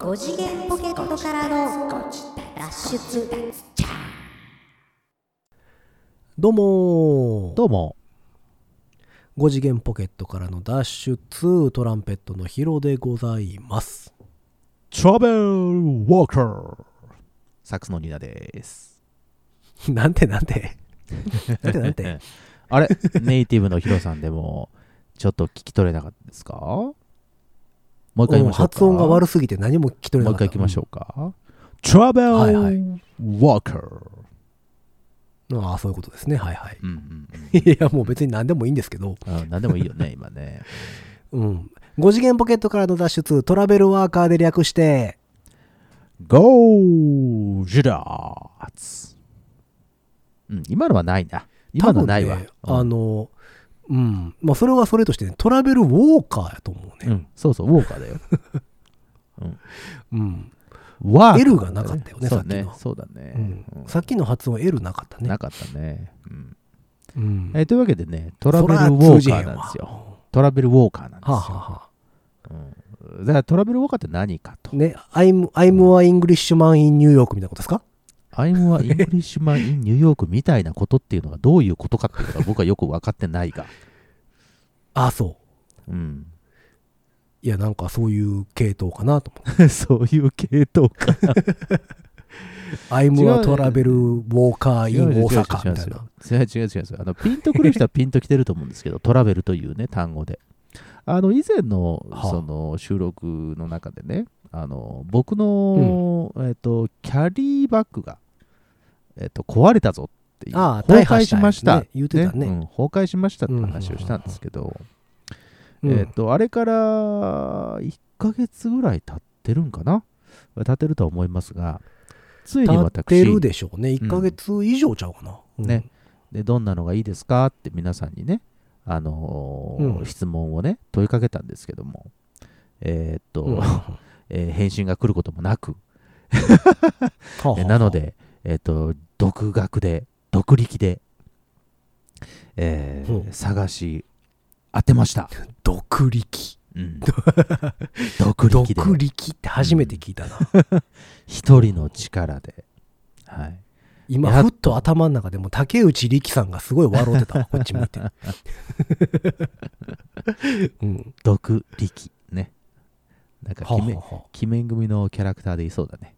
5次元ポケットからの脱出。どうもどうも、5次元ポケットからの脱出トランペットのヒロでございます。トラベルウォーカーサックスのニナです。なんてなんて？なんてなんて？あれ？ネイティブのヒロさんでも、ちょっと聞き取れなかったですか？もう一回言いましょうか。発音が悪すぎて何も聞き取れもうなかった。一回行きましょうか。トラベルウはいはいォーカー。うんああ、そういうことですね。はいはい。うんうん いや、もう別に何でもいいんですけど、何でもいいよね、今ね。うん。5次元ポケットからの脱出トラベルワーカーで略して、ゴージダーツ。うん、今のはないな。今のはないわ。多分ねあの、うん。まあ、それはそれとしてね、トラベルウォーカーやと思うね。うん、そうそう、ウォーカーだよ。うん。ワーカー L がなかったよねそうさっきのそうだね。うんうんさっきの発音 L なかったねな。かったね。うんうん。えーというわけでね、トラベルウォーカーなんですよ。トラベルウォーカーなんですよ。はあ、はあはあ、うんだからトラベルウォーカーって何かと。ね、I'm, I'm a Englishman in New York みたいなことですか？I'm a Englishman in New York みたいなことっていうのがどういうことかっていうのが僕はよく分かってないが。あ あ、そう。うん、いや、なんかそういう系統かなと思って。そういう系統かな。I'm a travel walker in 大阪みたいな。違う違う違う違うあのピンとくる人はピンときてると思うんですけど トラベルというね単語であの以前のはあその収録の中でねあの僕の、えっとキャリーバッグが、えっと壊れたぞっていう崩壊しました。ね。言うてたね。うん崩壊しましたって話をしたんですけど、うん。えっとあれから1ヶ月ぐらい経ってるんかな？経ってるとは思いますがついに立私ってるでしょうね。1ヶ月以上ちゃうかな。うん。ね。でどんなのがいいですかって皆さんにね、あのーうん。質問をね問いかけたんですけどもえーっと、うん。はえー返信が来ることもなく、なの、で、えーっと独学で独力で、えーうん探し当てました、独力。うん、独力で独力って初めて聞いたな。一人の力で、はい、今、ふっと頭の中でも竹内力さんがすごい笑ってたわ。こっち向いて。うん。独力ねなんかはあ鬼面はあ。はあ鬼面組のキャラクターでいそうだね。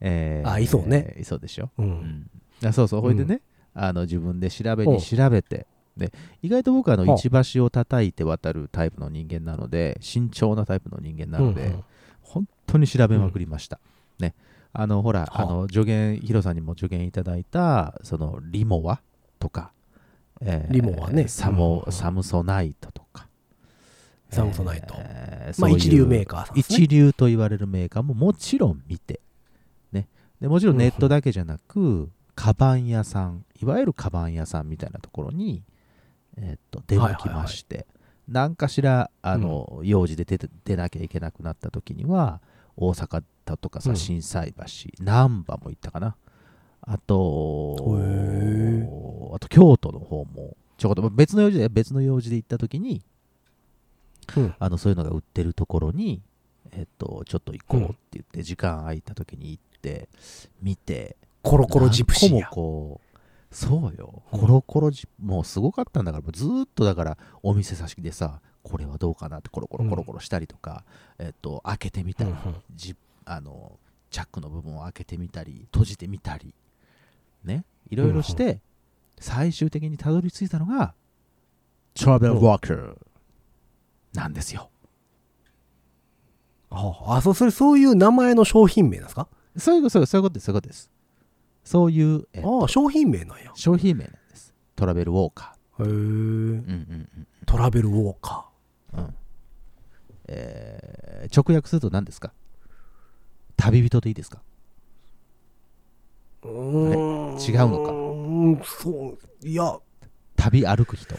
えーあいそうね。いそうでしょ？う。うん。ん、あそうそう、ほいでね、あの自分で調べに調べて、で意外と僕はあのはあ一橋を叩いて渡るタイプの人間なので、慎重なタイプの人間なので、うんうん。本当に調べまくりました。ね、あのほら、はあ。あの助言、ヒロさんにも助言いただいた、そのリモワとか、えーリモワね。サモうん。サムソナイトとか、サムソナイト。えーまあ一流メーカーさんですね。一流と言われるメーカーももちろん見て、ね、でもちろんネットだけじゃなく、カバン屋さんいわゆるカバン屋さんみたいなところに、えーっと出向きまして、何かしらあの、用事で出て出なきゃいけなくなった時には大阪だとかさうん。心斎橋難波も行ったかな。あとへあと京都の方もちょこっと別の用事で別の用事で行った時にうん。あのそういうのが売ってるところに、えっと、ちょっと行こうって言って、時間空いた時に行って、見て、コロコロジプシーや。こう、そうよ、うんコロコロジもうすごかったんだから、ずーっとだから、お店先でさ、これはどうかなってコロコロコロコロしたりとか、えっと、開けてみたり、うんうん。ジあの、チャックの部分を開けてみたり、閉じてみたり、ね、いろいろして、最終的にたどり着いたのが、トラベルウォーカーなんですよ。はあ、あそうそれそういう名前の商品名なんですか？そういうことそういうことです、そういうことです。そういう、えっとああ、商品名なんや。商品名なんです。トラベルウォーカへえ。ー。うんうんトラベルウォーカうんうん。えー直訳すると何ですか？旅人でいいですか？ー。うーん。違うのか？うん、そう。いや、旅歩く人。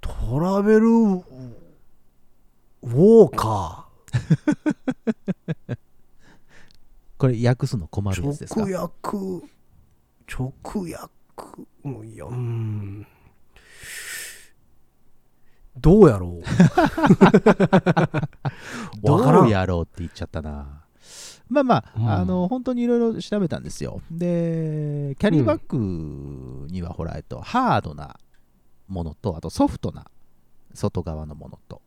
トラベルウォーカ これ訳すの困ー。るやつですか？直訳、直訳、うんいや、うん。どうやろう？どうやろうって言っちゃったな。まあまあ、うんあの、本当にいろいろ調べたんですよ。で、キャリーバッグには、ほら、えっと、ハードなものと、あとソフトな外側のものと。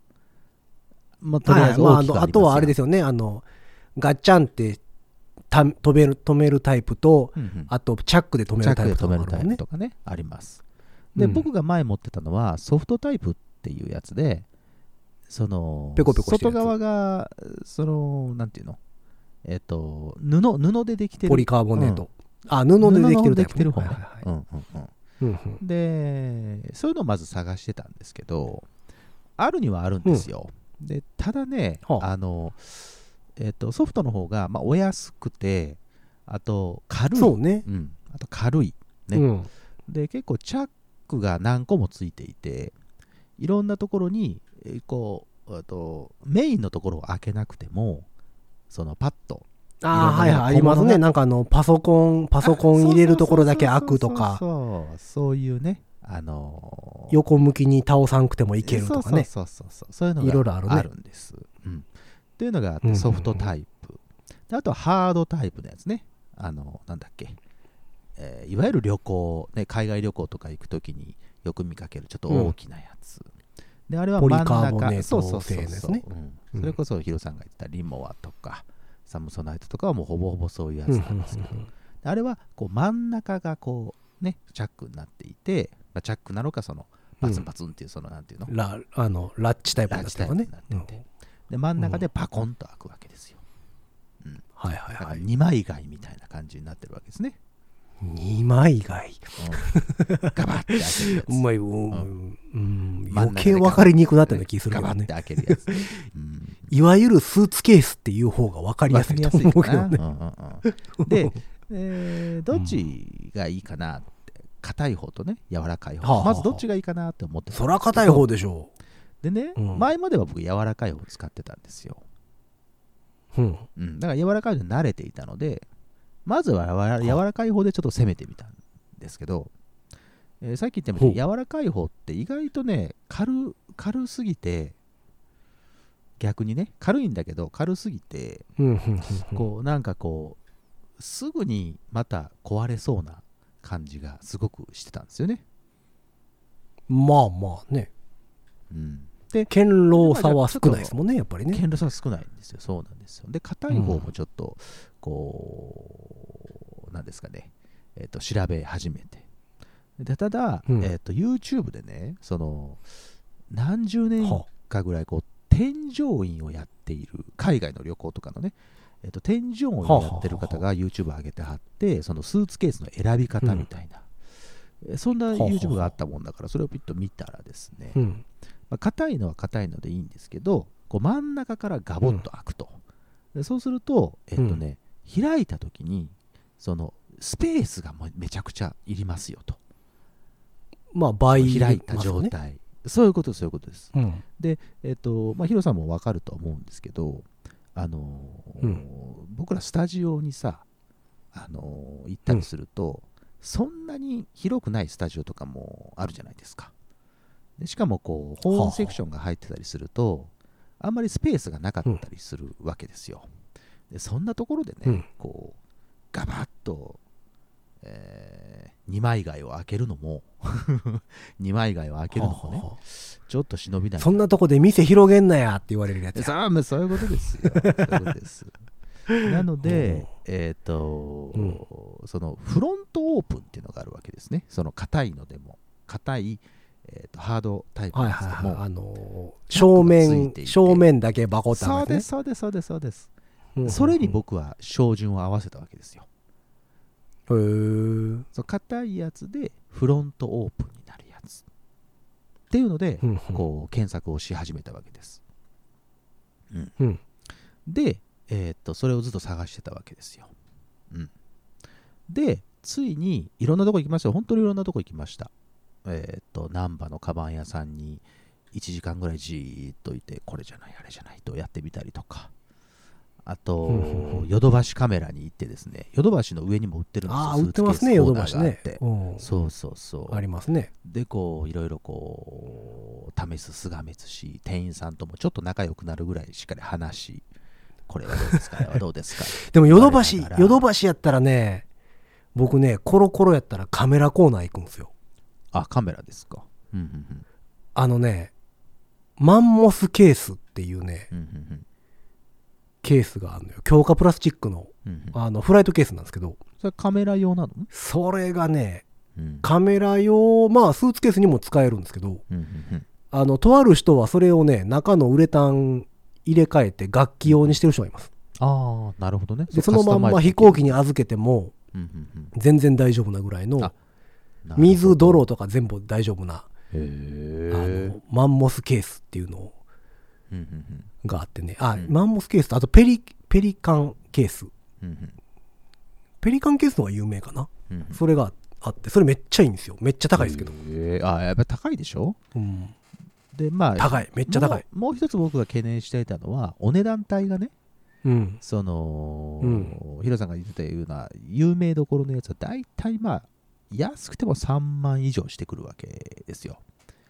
まあ、とりあえずはいまあ、あ大きくのあとはあれですよ。よね。あのガッチャンってた止める止めるタイプとうんうん。あとチャックで止めチャックでるタイプと止めるタイプかあるもんねとかね、あります。で、うん。僕が前持ってたのはソフトタイプっていうやつで、その、ペコペコ外側が、その、なんていうの？えっ、と、布、布でできてる。ポリカーボネート、あ布でできてるでできてる方ね。はいはいはい。うんうんうんうんうんで、そういうのをまず探してたんですけど、あるにはあるんですよ。で、ただね、はああの、えっ、と、ソフトの方が、まあ、お安くて、あと、軽い。そうねうん。あと、軽い。ねうんで結構チャックが何個もついていていろんなところにえーこうあとメインのところを開けなくてもそのパッとああはいはいありますね。なんかあのパソコンパソコン入れるところだけ開くとか。そうそういうねあのー横向きに倒さんくてもいけるとかね。そうそうそうそう。そういうのがいろいろあるね。あるんです、うん、っていうのがあっうんうんうん。てソフトタイプ、であとはハードタイプのやつね。あのなんだっけ、えーいわゆる旅行、ね、海外旅行とか行くときによく見かけるちょっと大きなやつ、であれは真ん中。ポリカーボネート製のやつね。うん。うん。それこそヒロさんが言ったリモアとかサムソナイトとかはもうほぼほぼそういうやつなんですけど、あれはこう真ん中がこうねチャックになっていて、まあ、チャックなのかそのパツンパツンっていうそのなんていうの、ラあのラッチタイプになってるのね。ラッチタイプになってて。で真ん中でパコンと開くわけですよ、はいはいだからはい2枚買いみたいな感じになってるわけですね、2枚買いうん。ガバッて開けるやつ。うまいうん。うん。余計分かりにくくなったような気するけどね。ガバッて開けるやつ、うんいわゆるスーツケースっていう方が分かりやすいと思うけどね。で、えーどっちがいいかなって硬い方とね柔らかい方、まずどっちがいいかなって思ってそら硬い方でしょ。でね、うん。前までは僕柔らかい方を使ってたんですよ、ううん。うん、だから柔らかいのに慣れていたのでまずは柔らかい方でちょっと攻めてみたんですけど、えーさっき言ったように柔らかい方って意外とね軽軽すぎて逆にね軽いんだけど軽すぎてこうなんかこうすぐにまた壊れそうな感じがすごくしてたんですよね、まあまあね。うん、堅牢さは少ないですもんねやっぱりね。堅牢さは少ないんですよそうなんですよ。で硬い方もちょっとこう、なんですかね、えっと調べ始めて。でただ、うん。えっと YouTube でねその何十年はかぐらいこう添乗員をやっている海外の旅行とかのね、えっと添乗員をやってる方が YouTube 上げてはってそのスーツケースの選び方みたいな、えそんな YouTube があったもんだからそれをピッと見たらですね、うんまあ、硬いのは硬いのでいいんですけどこう真ん中からガボッと開くと、でそうするとえっとね、開いた時にそのスペースがもうめちゃくちゃいりますよと。まあ倍開いた状ね。態、そういうことそういうことです。うん。でえっとまあヒロさんも分かると思うんですけどあのーうん。僕らスタジオにさあのー行ったりすると、そんなに広くないスタジオとかもあるじゃないですかでしかもこう保温セクションが入ってたりするとあんまりスペースがなかったりするわけですよ、でそんなところでね、うん。こうガバッと、え2枚貝を開けるのも 2枚貝を開けるのもねちょっと忍びない。そんなとこで店広げんなやって言われるやつや。そうまあそういうことですよ。そういうことです。なので、えっ、と、そのフロントオープンっていうのがあるわけですね。その硬いのでも、硬い、えーとハードタイプのはいやつでも。はいはいあのー正面正面だけバコッとそう開けてねです、そうです、そうです、そうです。うんうんうんそれに僕は照準を合わせたわけですよ。へーその硬いやつでフロントオープンになるやつ。っていうので、うんうんこう検索をし始めたわけです。うんうんで、えーっと、それをずっと探してたわけですよ。うん。で、ついに、いろんなとこ行きましたよ。本当にいろんなとこ行きました。えーっと、難波のカバン屋さんに1時間ぐらいじーっといて、これじゃない、あれじゃないとやってみたりとか。あとヨドバシカメラに行ってですねヨドバシの上にも売ってるんですよああ売ってますねヨドバシね。そうそうそう。ありますね。でこういろいろこう試すすがめつし店員さんともちょっと仲良くなるぐらいしっかり話しこれはどうですか？あれはどうですか？でもヨドバシヨドバシやったらね僕ねコロコロやったらカメラコーナー行くんですよあカメラですか。うんうんあのねマンモスケースっていうねうんうんうん。ケースがあるのよ。強化プラスチックのうんうん。あのフライトケースなんですけど。それカメラ用なの？それがねうん。カメラ用まあスーツケースにも使えるんですけどうんうんうん。あのとある人はそれをね中のウレタン入れ替えて楽器用にしてる人がいます。ああなるほどね。でそのまんま飛行機に預けてもうんうんうん。全然大丈夫なぐらいの水泥とか全部大丈夫なへあえのマンモスケースっていうのうんうんがあってね。あ、うん。マンモスケースとあとペリペリカンケース。うんうん。ペリカンケースの方が有名かな。うんうん。それがあってそれめっちゃいいんですよ。めっちゃ高いですけど、へえあやっぱり高いでしょ？うん、でまあ高い。めっちゃ高い。もうもう一つ僕が懸念していたのはお値段帯がねうん。その、うん。ヒロさんが言ってたような有名どころのやつは大体まあ安くても3万以上してくるわけですよ。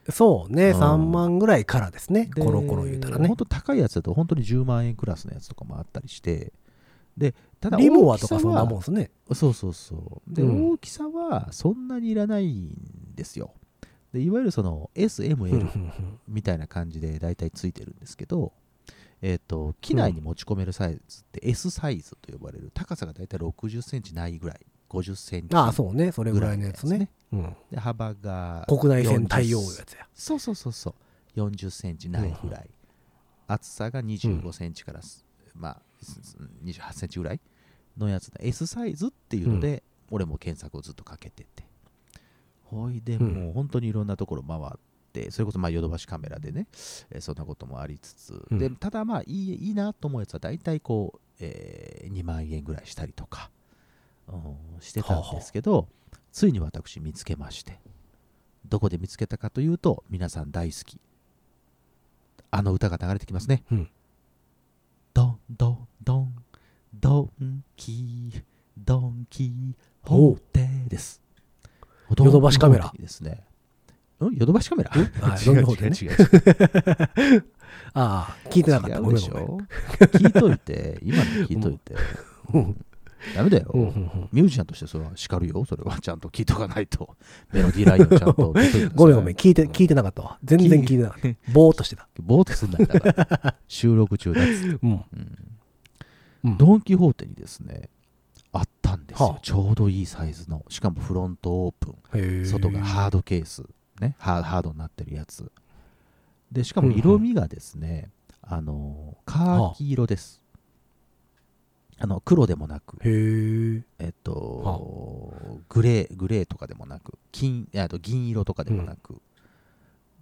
そうねうん。3万ぐらいからですね。でコロコロ言うたらね。本当高いやつだと本当に10万円クラスのやつとかもあったりして。でただリモアとかそんなもんですね。そうそうそう。で、うん。大きさはそんなにいらないんですよ。でいわゆるその SML、みたいな感じで大体ついてるんですけど、えっ、と、機内に持ち込めるサイズって S サイズと呼ばれる、高さが大体60センチないぐらい、50センチ。ああそうね。それぐらいのやつね。うん、で、幅が。国内線対応やつや。そうそうそうそう。40センチないぐらい。厚さが25センチからす、まあ、すす28センチぐらいのやつで、S サイズっていうので、俺も検索をずっとかけてて。ほいで、うん。もう本当にいろんなところ回って、それこそまあヨドバシカメラでね、えーそんなこともありつつ、うん。でただまあいいいいなと思うやつは大体こう、えー2万円ぐらいしたりとか、うんしてたんですけど、ついに私見つけまして、どこで見つけたかというと、皆さん大好き、あの歌が流れてきますね。うん。ドンドンドン、ドンキー、ドンキホーテです。ヨドバシカメラ。ですね。ん？ヨドバシカメラ？はい 違う違う違う。ああ聞いてなかった。でしょ。聞いといて、今の聞いといて。うんダメだよ。うんうんうんミュージシャンとしてそれは叱るよ。それはちゃんと聞いとかないと。メロディーラインをちゃんと。ごめんごめん聞いて聞いてなかったわ全然聞いてなかったぼーっとしてたぼーっとすんないだから。収録中だっつってうんうんうんドン・キホーテにですね、あったんですよ。はあちょうどいいサイズの。しかもフロントオープン。外がハードケース。ね。ハーハードになってるやつ。で、しかも色味がですね、あの、カーキ色です。あの、黒でもなく、へええっと、グレー、グレーとかでもなく、金、あと銀色とかでもなく、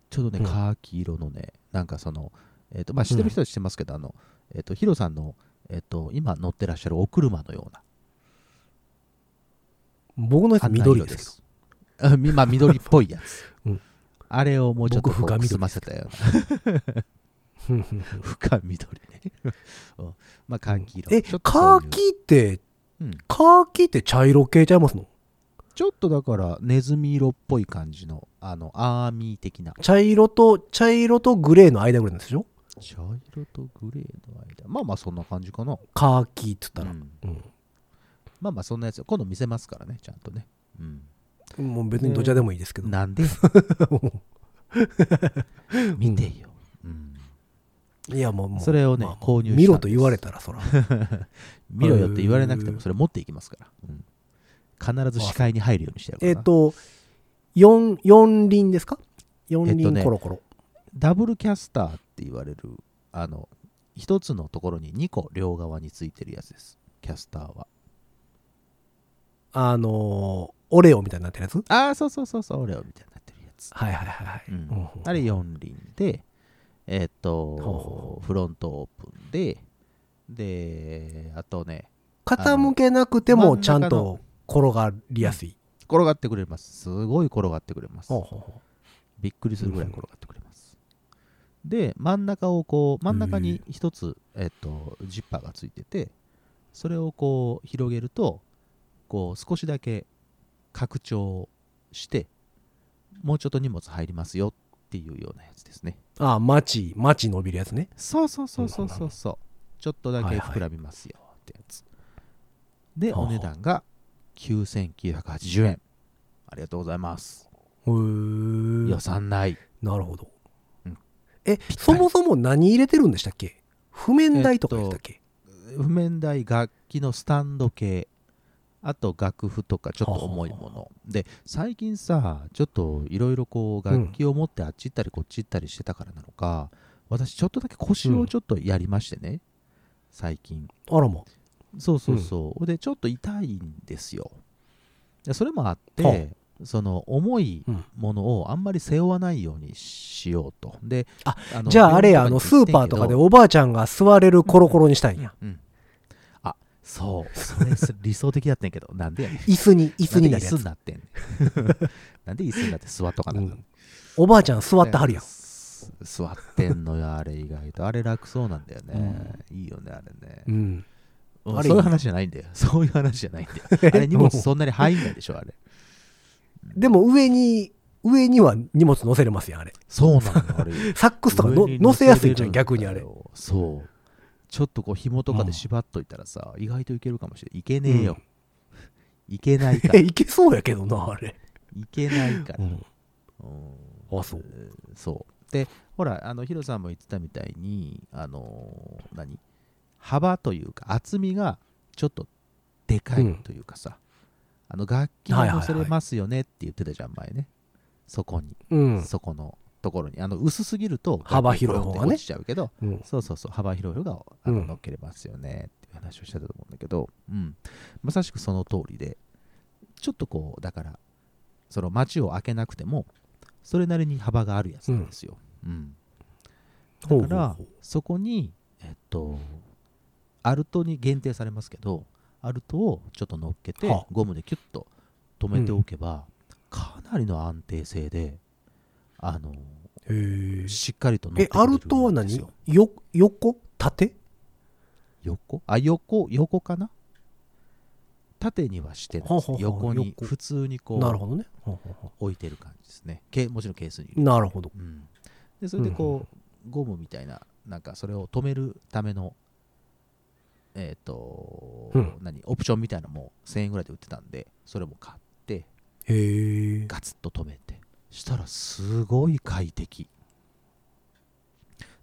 ちょうどね、うん。カーキ色のね、なんかその、えっと、まあ、知ってる人は知ってますけど、あの、えっと、ヒロさんの、えっと、今乗ってらっしゃるお車のような、僕のやつ緑ですまあ、緑っぽいやつ。うん。あれをもうちょっとこう僕深緑くすませたような、深緑ね。うん。まあ、カーキ色。えカーキってうん。カーキって茶色系ちゃいますの？ちょっとだから、ネズミ色っぽい感じの、あの、アーミー的な。茶色と茶色とグレーの間ぐらいなんでしょ茶色とグレーの間。まあまあ、そんな感じかな。カーキって言ったら。うん。うん。まあまあそんなやつ今度見せますからねちゃんとね、うん、もう別にどちらでもいいですけど。なんで？見てよ、うん、いやもうもうそれをねまあ購入見ろと言われたらそら。見ろよって言われなくてもそれ持っていきますから、うん、必ず視界に入るようにしてやるから。なえっと四四輪ですか？四輪えっとねコロコロ。ダブルキャスターって言われるあの一つのところに2個両側についてるやつです。キャスターは。あのーオレオみたいになってるやつ？ああそうそうそうそうオレオみたいになってるやつ、はいはいはいはい。うん。うんあれ4輪でえっとフロントオープンでであとね傾けなくてもちゃんと転がりやすい。転がってくれます。すごい転がってくれます。ほうほうほびっくりするぐらい転がってくれます。で真ん中をこう真ん中へに一つ、えっと、ジッパーがついててそれをこう広げるとこう少しだけ拡張してもうちょっと荷物入りますよっていうようなやつですね。ああ、マチ、マチ伸びるやつね。そうそうそうそうそうそう。ちょっとだけ膨らみますよってやつ、でお値段が9980円。ありがとうございます。へー。予算内。なるほど。うん。え、そもそも何入れてるんでしたっけ？譜面台とかでしたっけ、譜面台楽器のスタンド系あと楽譜とかちょっと重いもはので最近さちょっといろいろこう楽器を持ってあっち行ったりこっち行ったりしてたからなのか、私ちょっとだけ腰をちょっとやりましてね、最近。あらま。そうそうそう、でちょっと痛いんですよ。でそれもあっはてその重いうん。ものをあんまり背負わないようにしようと。であのじゃああれや、あの、スーパーとかでおばあちゃんが座れるコロコロにしたいんや。うんあそう。それす理想的だったんやけど。なんでやねん。椅子に、椅子に。なってんねん。なんで椅子になって座っとかな。うん。おばあちゃん座ってはるやん。す座ってんのよあれ意外と。あれ楽そうなんだよね、いいよねあれね、うん。そういう話じゃないんだよ。そういう話じゃないんだよ。あれ荷物そんなに入んないでしょあれ。でも上に、上には荷物乗せれますやん、あれ。そうなのよあれ。サックスとかの乗せやすいじゃん、逆にあれ。そうちょっとこう紐とかで縛っといたらさ、意外といけるかもしれないいけねえよ、いけないかえ、ら。いけそうやけどな、あれ。いけないから、うん。うん。あ、そう。そう。でほらあのヒロさんも言ってたみたいにあのー何？幅というか厚みがちょっとでかいというかさ、あの楽器に乗せれますよねって言ってたじゃん前ね。そこに、うん。そこのところにあの薄すぎると幅広い方がね。落ちちゃうけどうん。そうそうそう幅広い方があのうん。乗っけれますよねっていう話をしてたと思うんだけど、うん、まさしくその通りでちょっとこうだからその街を開けなくてもそれなりに幅があるやつなんですよ、うん。ほうだからそこにえっとアルトに限定されますけどアルトをちょっと乗っけてはあ。ゴムでキュッと止めておけば、かなりの安定性であの。しっかりと乗ってえ、くれるんアルトは何？ですよよ、横？縦？横？あ横横かな？縦にはしてないです。横に横。普通にこうなるほどね。置いてる感じですね。けもちろんケースに。なるほど。うん、でそれでこう、ゴムみたいななんかそれを止めるためのえっ、と、うん。何？オプションみたいなのも1000円ぐらいで売ってたんでそれも買ってへえ。ガツッと止めてしたらすごい快適。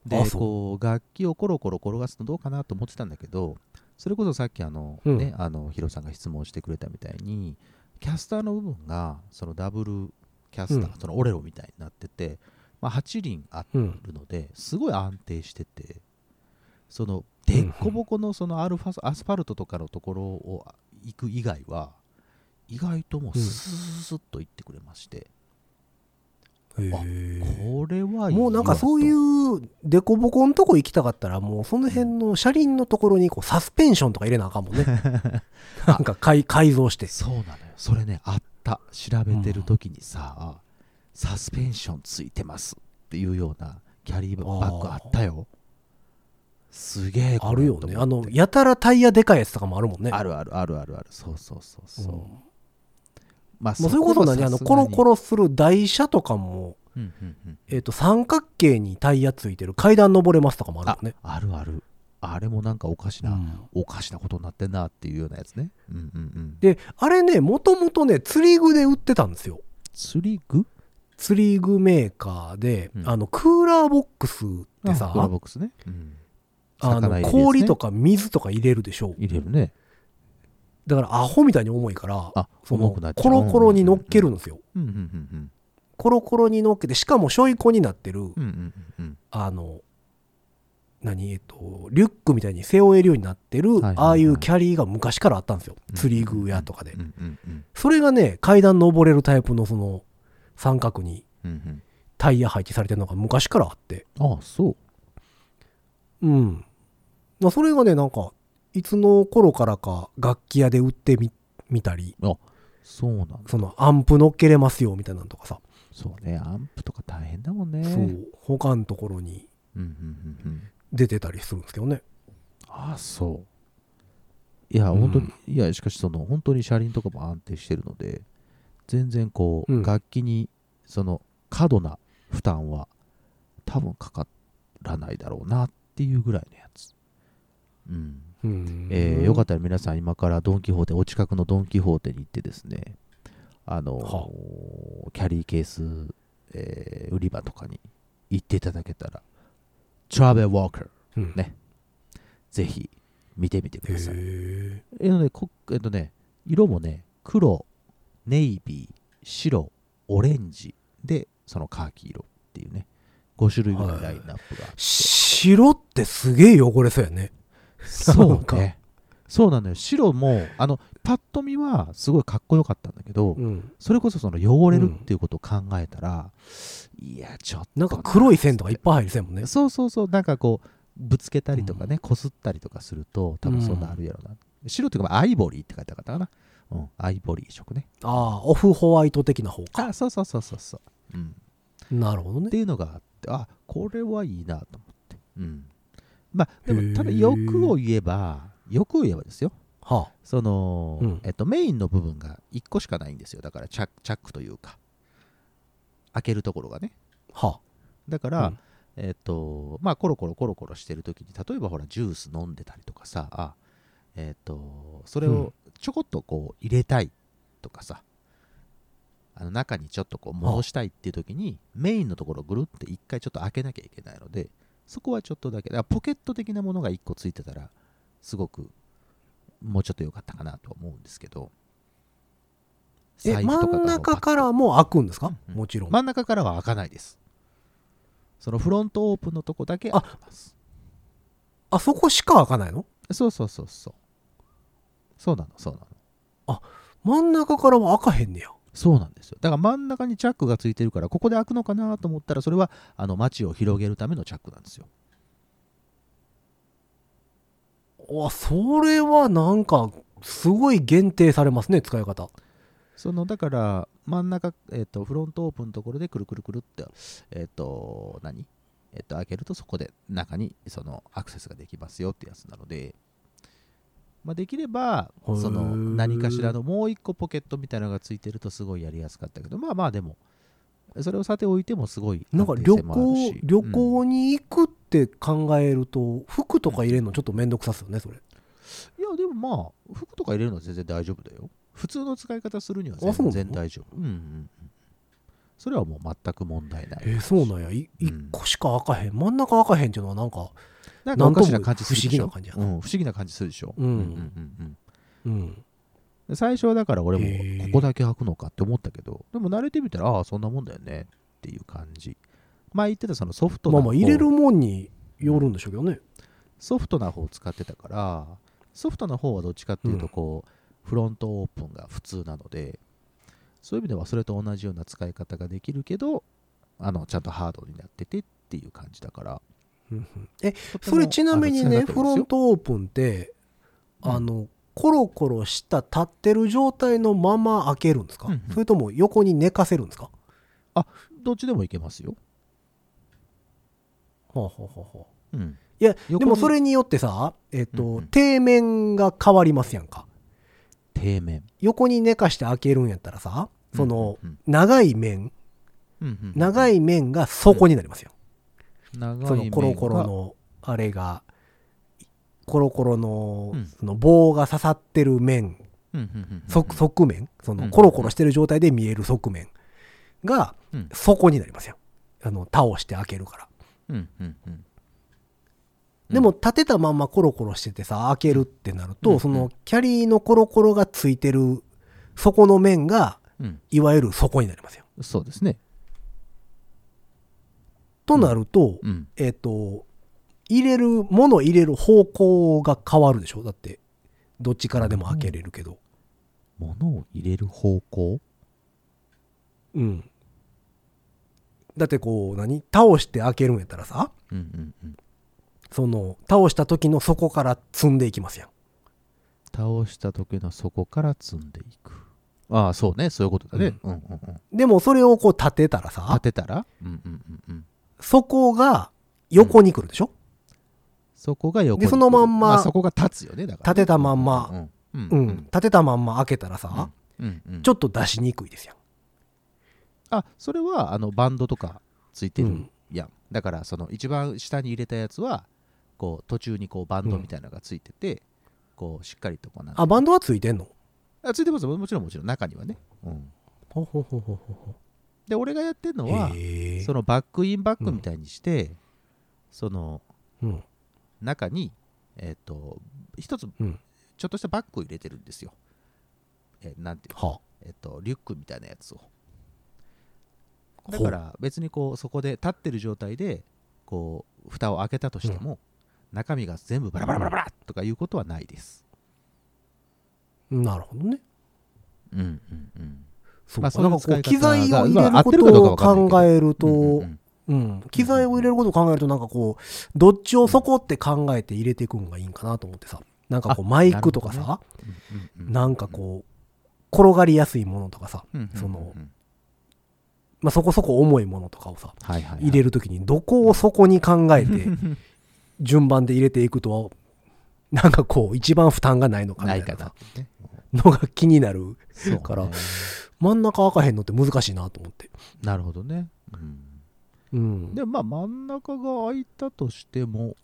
でこう楽器をコロコロ転がすのどうかなと思ってたんだけどそれこそさっきあの、うん。ねあのヒロさんが質問してくれたみたいにキャスターの部分がそのダブルキャスター、うん。そのオレロみたいになってて、まあ、8輪あうん。るのですごい安定しててそのでっこぼこのそのアルファアスファルトとかのところを行く以外は意外ともううん。スーッと行ってくれまして。これはもうなんかそういううデコボコのとこ行きたかったらもうその辺の車輪のところにこうサスペンションとか入れなあかんもんね。なんか改改造して。そうなのよ。それねあった。調べてる時にさ、サスペンションついてますっていうようなキャリーバッグあったよ。すげえあるよね。あの、ややたらタイヤでかいやつとかもあるもんね。あるあるあるあるある。そうそうそうそう、うんまあもうそれこそ何あのコロコロ、ロする台車とかも、うんうんうん、えっと三角形にタイヤついてる階段登れますとかもあるあよね。あるある。あれもなんかおかしな、うん。おかしなことになってんなっていうようなやつね。うんうんうん。で、あれね、もともとね、釣り具で売ってたんですよ。釣り具？釣り具メーカーで、うん。あの、クーラーボックスってさあ、クーラーボックスね、うん、あの氷とか水とか入れるでしょ。入れるねだからアホみたいに重いから、あそのコロコロに乗っけるんですよ。うんうんうんコロコロに乗っけて、しかもしょいこになってる、うんうんうんうんあの、何えっと、リュックみたいに背負えるようになってる、はいはいはいああいうキャリーが昔からあったんですよ。うん釣り具屋とかでう。んうんうんそれがね、階段登れるタイプのその三角にタイヤ配置されてるのが昔からあって。ああそううん。まあそれがね、なんか、いつの頃からか楽器屋で売ってみ、みたり、そうなんだ。そのアンプ乗っけれますよみたいなのとかさ、そうねアンプとか大変だもんね。そう、他のところに出てたりするんですけどね。ああそう。いやうん。本当に、いやしかしその本当に車輪とかも安定してるので全然こう、うん。楽器にその過度な負担は多分かからないだろうなっていうぐらいのやつ。うんうんえーよかったら皆さん今からドン・キホーテお近くのドン・キホーテに行ってですねあのーはキャリーケース、えー売り場とかに行っていただけたらトラベル・ウォーカーうん。ね。ぜひ見てみてくへださい。え。えっとねこえっとね色もね黒ネイビー白オレンジでそのカーキ色っていうね5種類ぐらいラインナップがあって、白ってすげえ汚れそうやね。そうね。そうなのよ。白もあのパッと見はすごいかっこよかったんだけど、うん。それこそその汚れるっていうことを考えたら、いやちょっとな。んか黒い線とかいっぱい入る線もんね。そうそうそうなんかこうぶつけたりとかねこす、ったりとかすると多分そんなあるやろな、白っていうかアイボリーって書いてあったかな。うん。アイボリー色ね。ああ、オフホワイト的な方か。あそうそうそうそうそう、うん、なるほどね。って。いうのがあってあこれはいいなと思って。うんまあでもただ欲を言えば欲を言えばですよ。はその、うん。えっと、メインの部分が1個しかないんですよ。だからチャックチャックというか。開けるところがね。あ。はだから、うん。えっとまあコロコロコロコロしてる時に例えばほらジュース飲んでたりとかさあえっとそれうん。をちょこっとこう入れたいとかさ、あの中にちょっとこう戻したいっていう時にメインのところをぐるって一回ちょっと開けなきゃいけないのでそこはちょっとだけだポケット的なものが1個ついてたらすごくもうちょっと良かったかなとは思うんですけどえ、真んが中からもう開くんですか？うん。もちろん。真ん中からは開かないです。そのフロントオープンのとこだけ開きます。あそこしか開かないの？そうそうそうそう。そうなのそうなの。真ん中からは開かへんねや。そうなんですよ。だから真ん中にチャックがついてるからここで開くのかなと思ったらそれはあの街を広げるためのチャックなんですよ。あ、それはなんか、すごい限定されますね、使い方。そのだから真ん中、えっとフロントオープンのところでくるくるくるってえっ、と何？えっ、と開けるとそこで中にそのアクセスができますよってやつなのでまあ、できればその何かしらのもう一個ポケットみたいなのがついてるとすごいやりやすかったけどまあまあでもそれをさておいてもすごいなんか旅行し、旅うん。行に行くって考えると、服とか入れるのちょっとめんどくさっすよね、それ。いやでもまあ服とか入れるのは全然大丈夫だよ。普通の使い方するには全然大丈夫。うんうんうん。それはもう全く問題ない。えーそうなんや。いうん。一個しか開かへん。真ん中開かへんっていうのはなんか、なんかおかしな感じする不思議な感じやな。うん、不思議な感じするでしょ？うん。うんうんうん。うん。最初はだから俺もここだけ開くのかって思ったけどでも慣れてみたらああそんなもんだよねっていう感じ。前言ってたそのソフトな方まあまあ入れるもんによるんでしょうけどね。ソフトな方を使ってたからソフトな方はどっちかっていうとうん。こう、フロントオープンが普通なのでそういう意味ではそれと同じような使い方ができるけどあのちゃんとハードになっててっていう感じだから。うんうんえ、それちなみにね、フロントオープンって、うん。あの、コロコロした立ってる状態のまま開けるんですか、うんうん。それとも横に寝かせるんですか？どっちでもいけますよ、ほうほうほうほううん、いや、でもそれによってさ、えっ、と、うんうん。底面が変わりますやんか。底面。横に寝かして開けるんやったらさ、その、うん長い面、うんうんうん長い面が底になりますよ。長いそのコロコロの、あれが、コロコロのうん、その棒が刺さってる面、側側面、そうん。のコロコロしてる状態で見える側面がうん。底になりますよ。あの、倒して開けるから。でも立てたまんまコロコロしててさ、開けるってなると、うんそのキャリーのコロコロがついてる底の面が、うん。いわゆる底になりますよ。そうですねとなると、うん。えっ、と、入れる、物入れる方向が変わるでしょ？だって、どっちからでも開けれるけど。物を入れる方向？うん。だってこう、何？倒して開けるんやったらさ、うんうんうん。その、倒した時の底から積んでいきますやん。倒した時の底から積んでいく。ああそうね。そういうことだね、うんうんうん、でもそれをこう立てたらさ立、てたら？うんうんうんうん底が横に来るでしょ、そこが横にでそのまんまあ、そこが立つよねだから。立てたまんま、うん。うん。立てたまんま開けたらさ、うん。うん。ちょっと出しにくいですよ。あそれはあのバンドとかついてるうん。やん、だからその一番下に入れたやつはこう途中にこうバンドみたいなのがついてて、こうしっかりとこうなんあ、バンドはついてんの？あついてますもちろんもちろん。中にはね、うん、ほほほほほで俺がやってるのほはそのバックインバックみたいにして、そのうん。中にえっ、と一つうん。ちょっとしたバッグを入れてるんですよ、えーなんていうの？はえっと、リュックみたいなやつを。あだから別にこうそこで立ってる状態でこう蓋を開けたとしても、中身が全部バラバラバラバラとかいうことはないです。なるほどね。うんうんうんまあかなんかこう機材をが入れることを考えると、うんうん機材を入れることを考えるとなんかこうどっちをそこって考えて入れていくんがいいんかなと思ってさ。なんかこうあマイクとかさなんかこう転がりやすいものとかさ、うんうんうんそのまあ、そこそこ重いものとかをさはいはいはい。入れるときにどこをそこに考えて 順番で入れていくとなんかこう一番負担がないのかみないかたいなのが気になるそうね。から真ん中開かへんのって難しいなと思って。なるほどね、うん。うん、でまあ真ん中が開いたとしても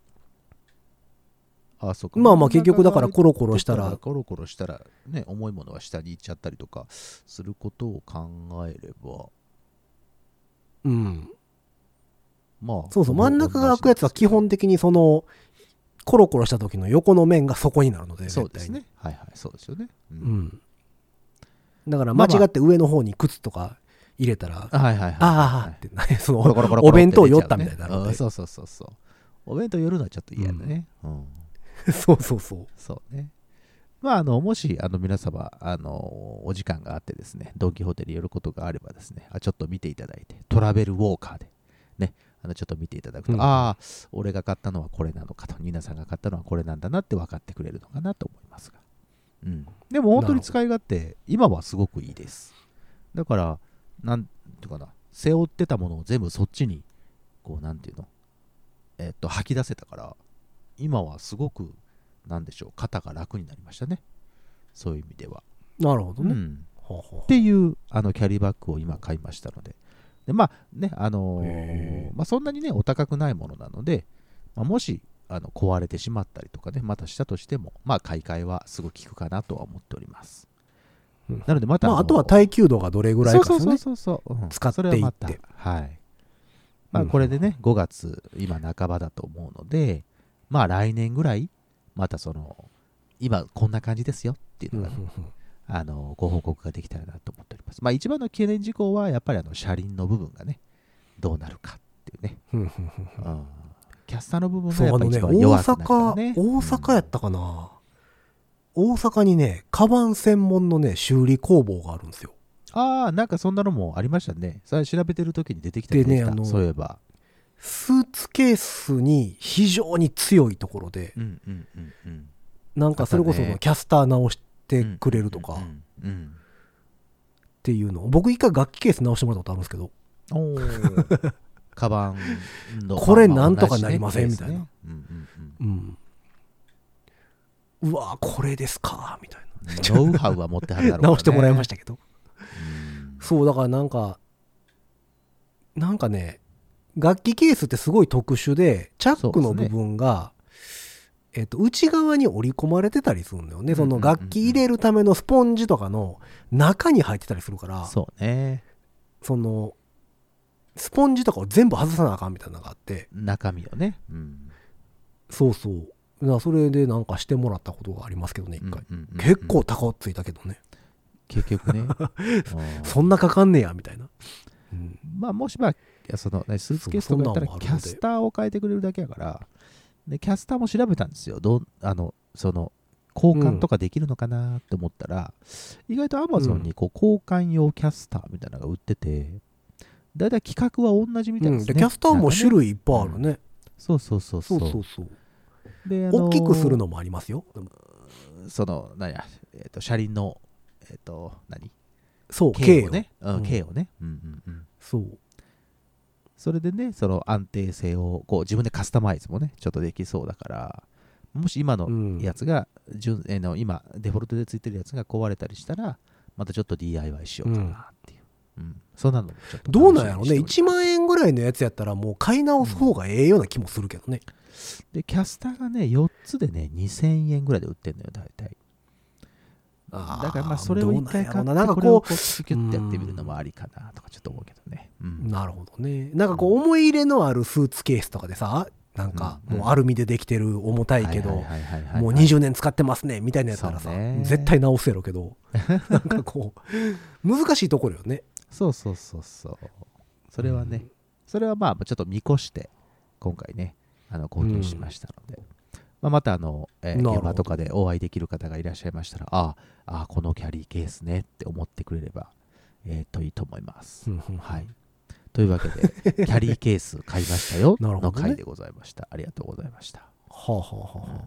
あそまあまあ結局だからコロコロしたら。コロコロしたらね重いものは下に行っちゃったりとかすることを考えれば。うん、まあそうそう真ん中が開くやつは基本的にそのコロコロした時の横の面がそこになるのでそうですね。はいはいそうですよね、ううんんだから間違って上の方に靴とか入れたら、はいはいはいああってな そのお弁当って出ちゃう酔ったみたいになるそうそうそうそう。お弁当寄るのはちょっと嫌だね、うん。そうそうそう。そうね。まあ、あの、もし、あの、皆様、あの、お時間があってですね、ドン・キホーテに寄ることがあればですね、あちょっと見ていただいて、トラベルウォーカーで、ね、あの、ちょっと見ていただくと、うん。ああ、俺が買ったのはこれなのかと、ニナさんが買ったのはこれなんだなって分かってくれるのかなと思いますが。うん。でも、本当に使い勝手、今はすごくいいです。だから、なんていうかな、背負ってたものを全部そっちに、こう、なんていうの、えっと、吐き出せたから、今はすごくなんでしょう肩が楽になりましたね。そういう意味では、なるほどね、うん、はあはっていうあのキャリーバッグを今買いましたので。でまあねあのー。まあ、そんなにねお高くないものなので、まあ、もしあの壊れてしまったりとかねまたしたとしてもまあ買い替えはすごく効くかなとは思っております、うん。なのでまたまあ、あとはタ耐久度がどれぐらいかですよね。そうそうそうそう、う。ん使っていって。はまたはい。まあうんこれでね5月今半ばだと思うのでまあ来年ぐらいまたその今こんな感じですよっていううんのがね、あのご報告ができたらなと思っております。まあ一番の懸念事項はやっぱりあの車輪の部分がねどうなるかっていうね、うん、キャスターの部分がやっぱ一番弱くなるから阪、ね大阪やったかな、大阪にねカバン専門のね修理工房があるんですよ。ああなんかそんなのもありましたね。それ調べてる時に出てきたねあのそういえば。スーツケースに非常に強いところでうんうんうんうん。なんかそれこそキャスター直してくれるとか。っうんうん。ていうの。を僕一回楽器ケース直してもらったことあるんですけど カバンの。これなんとかなりませんみたいな。うわこれですかみたいノウハウは持ってはるだろうね。な直してもらいましたけど。うん。そうだからなんかなんかね楽器ケースってすごい特殊でチャックの部分が、えっと、内側に折り込まれてたりするんだよね。その楽器入れるためのスポンジとかの中に入ってたりするから、そうね。その、スポンジとかを全部外さなあかんみたいなのがあって、中身をね、うん。そうそう。だからそれでなんかしてもらったことがありますけどね、一回。うんうんうん結構高ついたけどね。結局ね。うん。そんなかかんねや、みたいな。うん。まあもしまあそのねスーツケースとかやったらキャスターを変えてくれるだけやから。でキャスターも調べたんですよ。どうあのその交換とかできるのかなって思ったら、意外と Amazon にこう交換用キャスターみたいなのが売っててだいたい規格は同じみたいうん、ですね、でキャスターも種類類いっぱいあるね。そうそうそうそそううそうそう。であの大きくするのもありますよ。その何や、えー、と車輪のえっ、と何？そう、径 K ををね、うんうん。径をね、うんうんうん、そう。それでねその安定性をこう自分でカスタマイズもねちょっとできそうだからもし今のうん。やつが、順えーの今デフォルトでついてるやつが壊れたりしたらまたちょっと DIY しようかなっていう、うんそんなの。どうなんやろうね。楽しみにしており1万円ぐらいのやつやったらもう買い直す方がええような気もするけどね、でキャスターがね4つでね2000円ぐらいで売ってんのよ大体。だからまあそれを一回買ってなんかこうキュッてやってみるのもありかなとかちょっと思うけどね、ううん。なるほどね。なんかこう思い入れのあるスーツケースとかでさなんかうんもうアルミでできてる重たいけどもう20年使ってますねみたいなやつならさ絶対直せろけど。なんかこう難しいところよねそうそうそうそう。それはね、それはまあちょっと見越して今回ねあの購入しましたので、まあ、またあの、えー現場とかでお会いできる方がいらっしゃいましたらあああこのキャリーケースねって思ってくれれば、えー、といいと思います、うんうんはい。というわけで キャリーケース買いましたよの回でございました、ありがとうございました、はあはあはあ。うん。はあ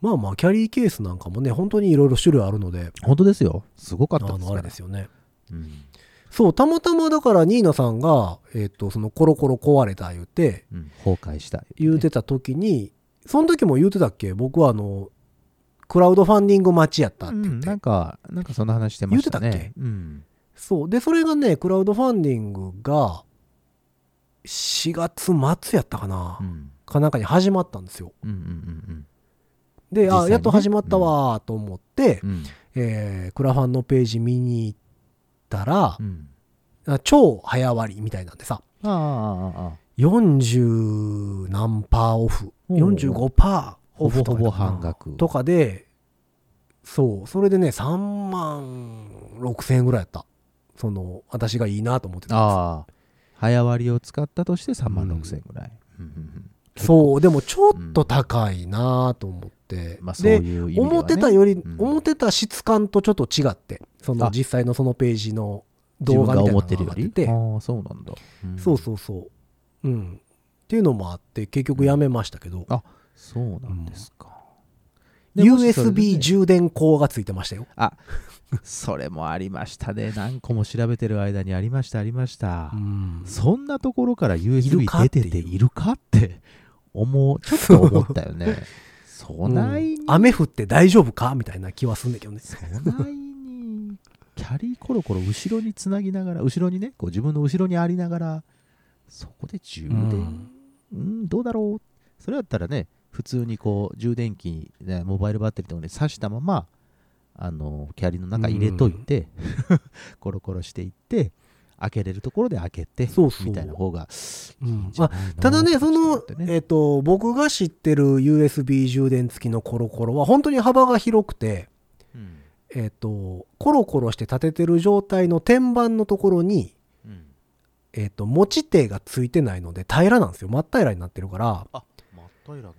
まあまあキャリーケースなんかもね本当にいろいろ種類あるので。本当ですよ。すごかったあのあですから。れですよね。うんそうたまたまだからニーナさんがえっとそのコロコロ壊れた言うてうん。崩壊した。言うてた時にその時も言うてたっけ？僕はあのクラウドファンディング待ちやったって言って、うんなんかなんかそんな話してましたね。言うてたっけ？うん。そう。でそれがねクラウドファンディングが4月末やったかな、うん。かなんかに始まったんですよ。うんうんうんで、ね。あやっと始まったわーと思って、うん。うん。えークラファンのページ見に行ったらう、ん。あ超早割りみたいなんでさああああああ。40何パーオフおう。45パーオほぼほぼフとかやったかな半額。とかでそうそれでね3万6千円ぐらいやった。その私がいいなと思ってたやああ。早割りを使ったとして3万6千円ぐらい、うん。そうでもちょっと高いなと思って、まあそううね、思ってたより、うん。思ってた質感とちょっと違ってそのあ。実際のそのページの動画みたいなのが思ってるより上がっててああそうなんだ、ん。そうそうそう。うん。っていうのもあって結局やめましたけど、あそうなんですか、でもしそれで USB ね充電口がついてましたよ、あ それもありましたね。何個も調べてる間にありましたありました、うん。そんなところから USB 出てているかって思うちょっと思ったよね。そないに、うん雨降って大丈夫か？みたいな気はするんだけどね。そないにキャリーコロコロ後ろにつなぎながら後ろにねこう自分の後ろにありながらそこで充電。うん、どうだろう。それだったらね普通にこう充電器に、ね、モバイルバッテリーとかに挿したままあのキャリーの中入れといて、コロコロしていって開けれるところで開けてそうそう。みたいな方がうん。いいんじゃないの？ただねそのねえっ、と僕が知ってる USB 充電付きのコロコロは本当に幅が広くてうんえっ、とコロコロして立ててる状態の天板のところにうん。えっ、と持ち手がついてないので平らなんですよ。真っ平らになってるから。あ真っ平らなんだ。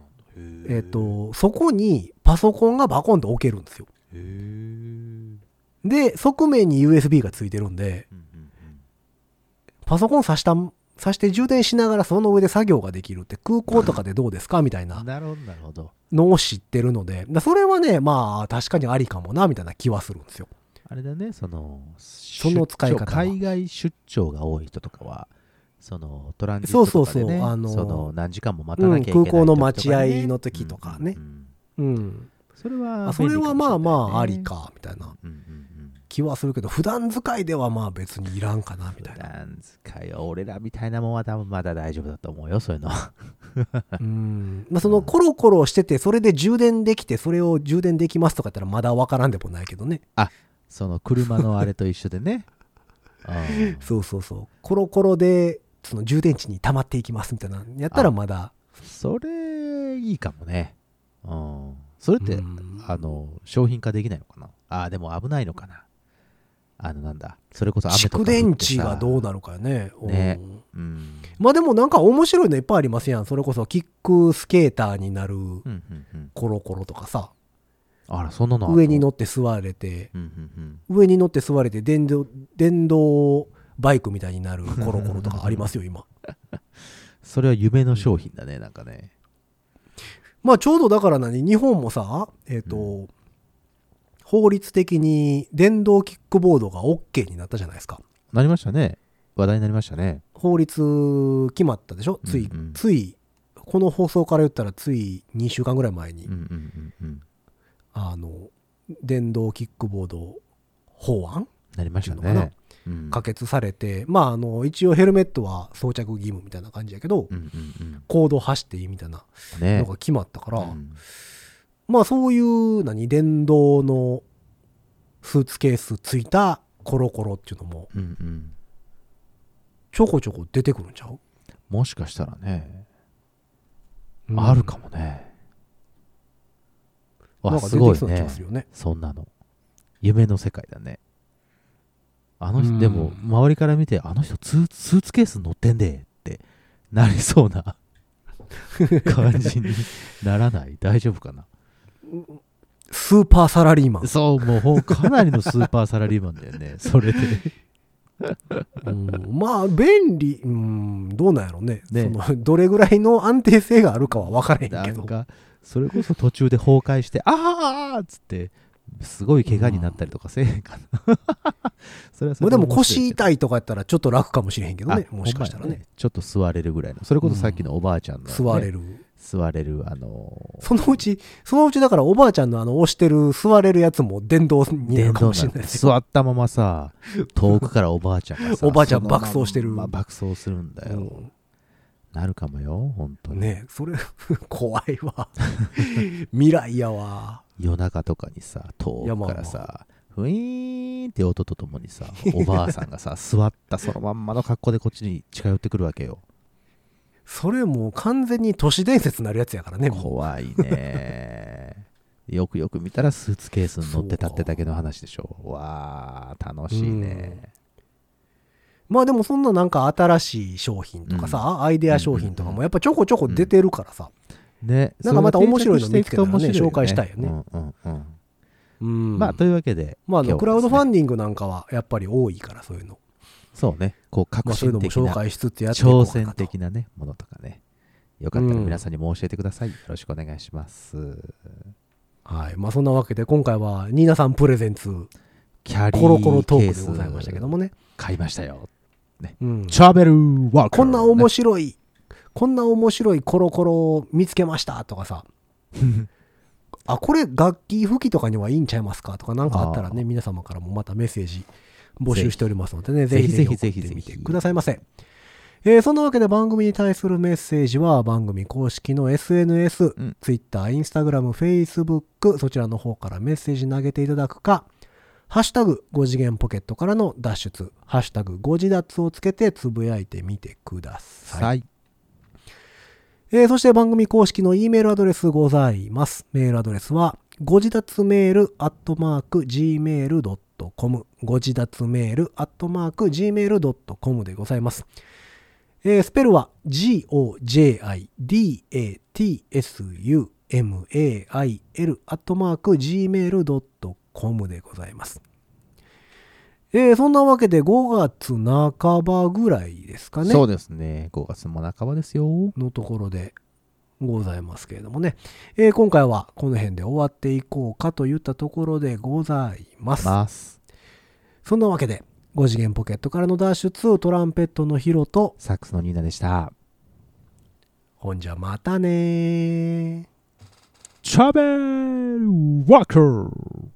へえっ、とそこにパソコンがバコンと置けるんですよ。で側面に USB がついてるんでうんパソコン挿した挿して充電しながらその上で作業ができるって空港とかでどうですか？みたいうんな。なるほどなるほどのを知ってるのでだそれはねまあ確かにありかもなみたいな気はするんですよ。あれだねそのその使い方海外出張が多い人とかはそのトランジットとかで、ね、そうそうそうあのその何時間も待たなきゃいけない、うん空港の待合の時とかね。うん。うん。うんうんそれはあそれはまあまあありかかみたいな。うん気はするけど普段使いではまあ別にいらんかなみたい普な段使いは俺らみたいなもんは多分まだ大丈夫だと思うよそういうのうん。まあそのコロコロしててそれで充電できてそれを充電できますとか言ったらまだわからんでもないけどね。その車のあれと一緒でね。うんそうそうそう。コロコロでその充電池に溜まっていきますみたいなやったらまだ。それいいかもね。うん。それって、うん。あの商品化できないのかな？あでも危ないのかなあのなんだそれこそ蓄電池がどうなるかよね。ね。うんうん。まあでもなんか面白いのいっぱいありますやん。それこそキックスケーターになるうんうんうん。コロコロとかさ。あらそんなの上に乗って座れて。うんうん上に乗って座れて電動電動バイクみたいになるコロコロとかありますよ今。う んそれは夢の商品だねなんかね。まあちょうどだから何？日本もさえっ、と、法律的に電動キックボードが OK になったじゃないですか。なりましたね。話題になりましたね。法律決まったでしょ？つい、うんうん。つい、この放送から言ったらつい2週間ぐらい前に、うんうんうんうん。あの、電動キックボード法案？なりましたね。うん。可決されて、まあ、あの、一応ヘルメットは装着義務みたいな感じやけど、うんうん公道走っていいみたいなうん。ね。のが決まったから、うんまあそういう、何、電動のスーツケースついたコロコロっていうのもうんうん。ちょこちょこ出てくるんちゃう、もしかしたらね、うんあるかもね。わ、すごいねす。るよね。そんなの。夢の世界だね。あの人、うんでも、周りから見て、あの人スーツケース乗ってんでってなりそうな 感じにならない？大丈夫かな？スーパーサラリーマン。そう、もうかなりのスーパーサラリーマンだよね。それで。うん。まあ便利、うん、どうなんやろね。ね。そのどれぐらいの安定性があるかは分からへんけど。なんか、それこそ途中で崩壊して、あーっつって、すごい怪我になったりとかせえへんかな。それはそれまあでも腰痛いとかやったらちょっと楽かもしれへんけどね。あもしかしたらね。ちょっと座れるぐらいの。それこそさっきのおばあちゃんの、ね。座れる座れる、あのー。そのうちそのうちだからおばあちゃんのあの押してる座れるやつも電動にな電るかもしれない。ですよ座ったままさ、遠くからおばあちゃんがさ、おばあちゃん爆走してる。まあ爆走するんだよ。うん。なるかもよ、本当に。ねそれ 怖いわ。未来やわ。夜中とかにさ、遠くからさ、ふいーんって音とともにさ、おばあさんがさ、座ったそのまんまの格好でこっちに近寄ってくるわけよ。それもう完全に都市伝説になるやつやからね怖いね。よくよく見たらスーツケースに乗ってたってだけの話でしょ。わー、楽しいね。まあでもそんななんか新しい商品とかさ、アイデア商品とかもやっぱちょこちょこ出てるからさ、ね、なんかまた面白いの見つけたらねそれが定着していくと面白紹介したいよね。うんうんうん。うん。まあ、というわけで、まあ、あの今日はクラウドファンディングなんかはやっぱり多いからそういうの、そうね、こう、ま革新的な、紹介しつつやっていこう挑戦的なね、ものとかね。よかったら皆さんにも教えてください。よろしくお願いします。はい。まあそんなわけで今回はニーナさんプレゼンツキャリーコロコロトークでございましたけどもね、買いましたよ。うん、チャベルワーこんな面白白い、こんな面白いコロコロを見つけましたとかさ。あこれ楽器吹きとかにはいいんちゃいますかとか何かあったらね皆様からもまたメッセージ募集しておりますのでねぜひぜひぜひぜひぜひ送ってくださいませえーそんなわけで番組に対するメッセージは番組公式の SNS、うん Twitter、Instagram、Facebook そちらの方からメッセージ投げていただくかハッシュタグ5次元ポケットからの脱出ハッシュタグ5次脱をつけてつぶやいてみてくださいはい。えーそして番組公式の E メールアドレスございます。メールアドレスは、ご自立メールアットマーク gmail.com ご自立メールアットマーク gmail.com でございます。えースペルは g-o-j-i-d-a-t-s-u-m-a-i-l アットマーク gmail.com でございます。えーそんなわけで5月半ばぐらいですかね。そうですね。5月も半ばですよ。のところでございますけれどもね、えー今回はこの辺で終わっていこうかといったところでございます。ます。そんなわけで、5次元ポケットからの脱出、トランペットのヒロと、サックスのニーナでした。ほんじゃまたねー。チャベルワーカー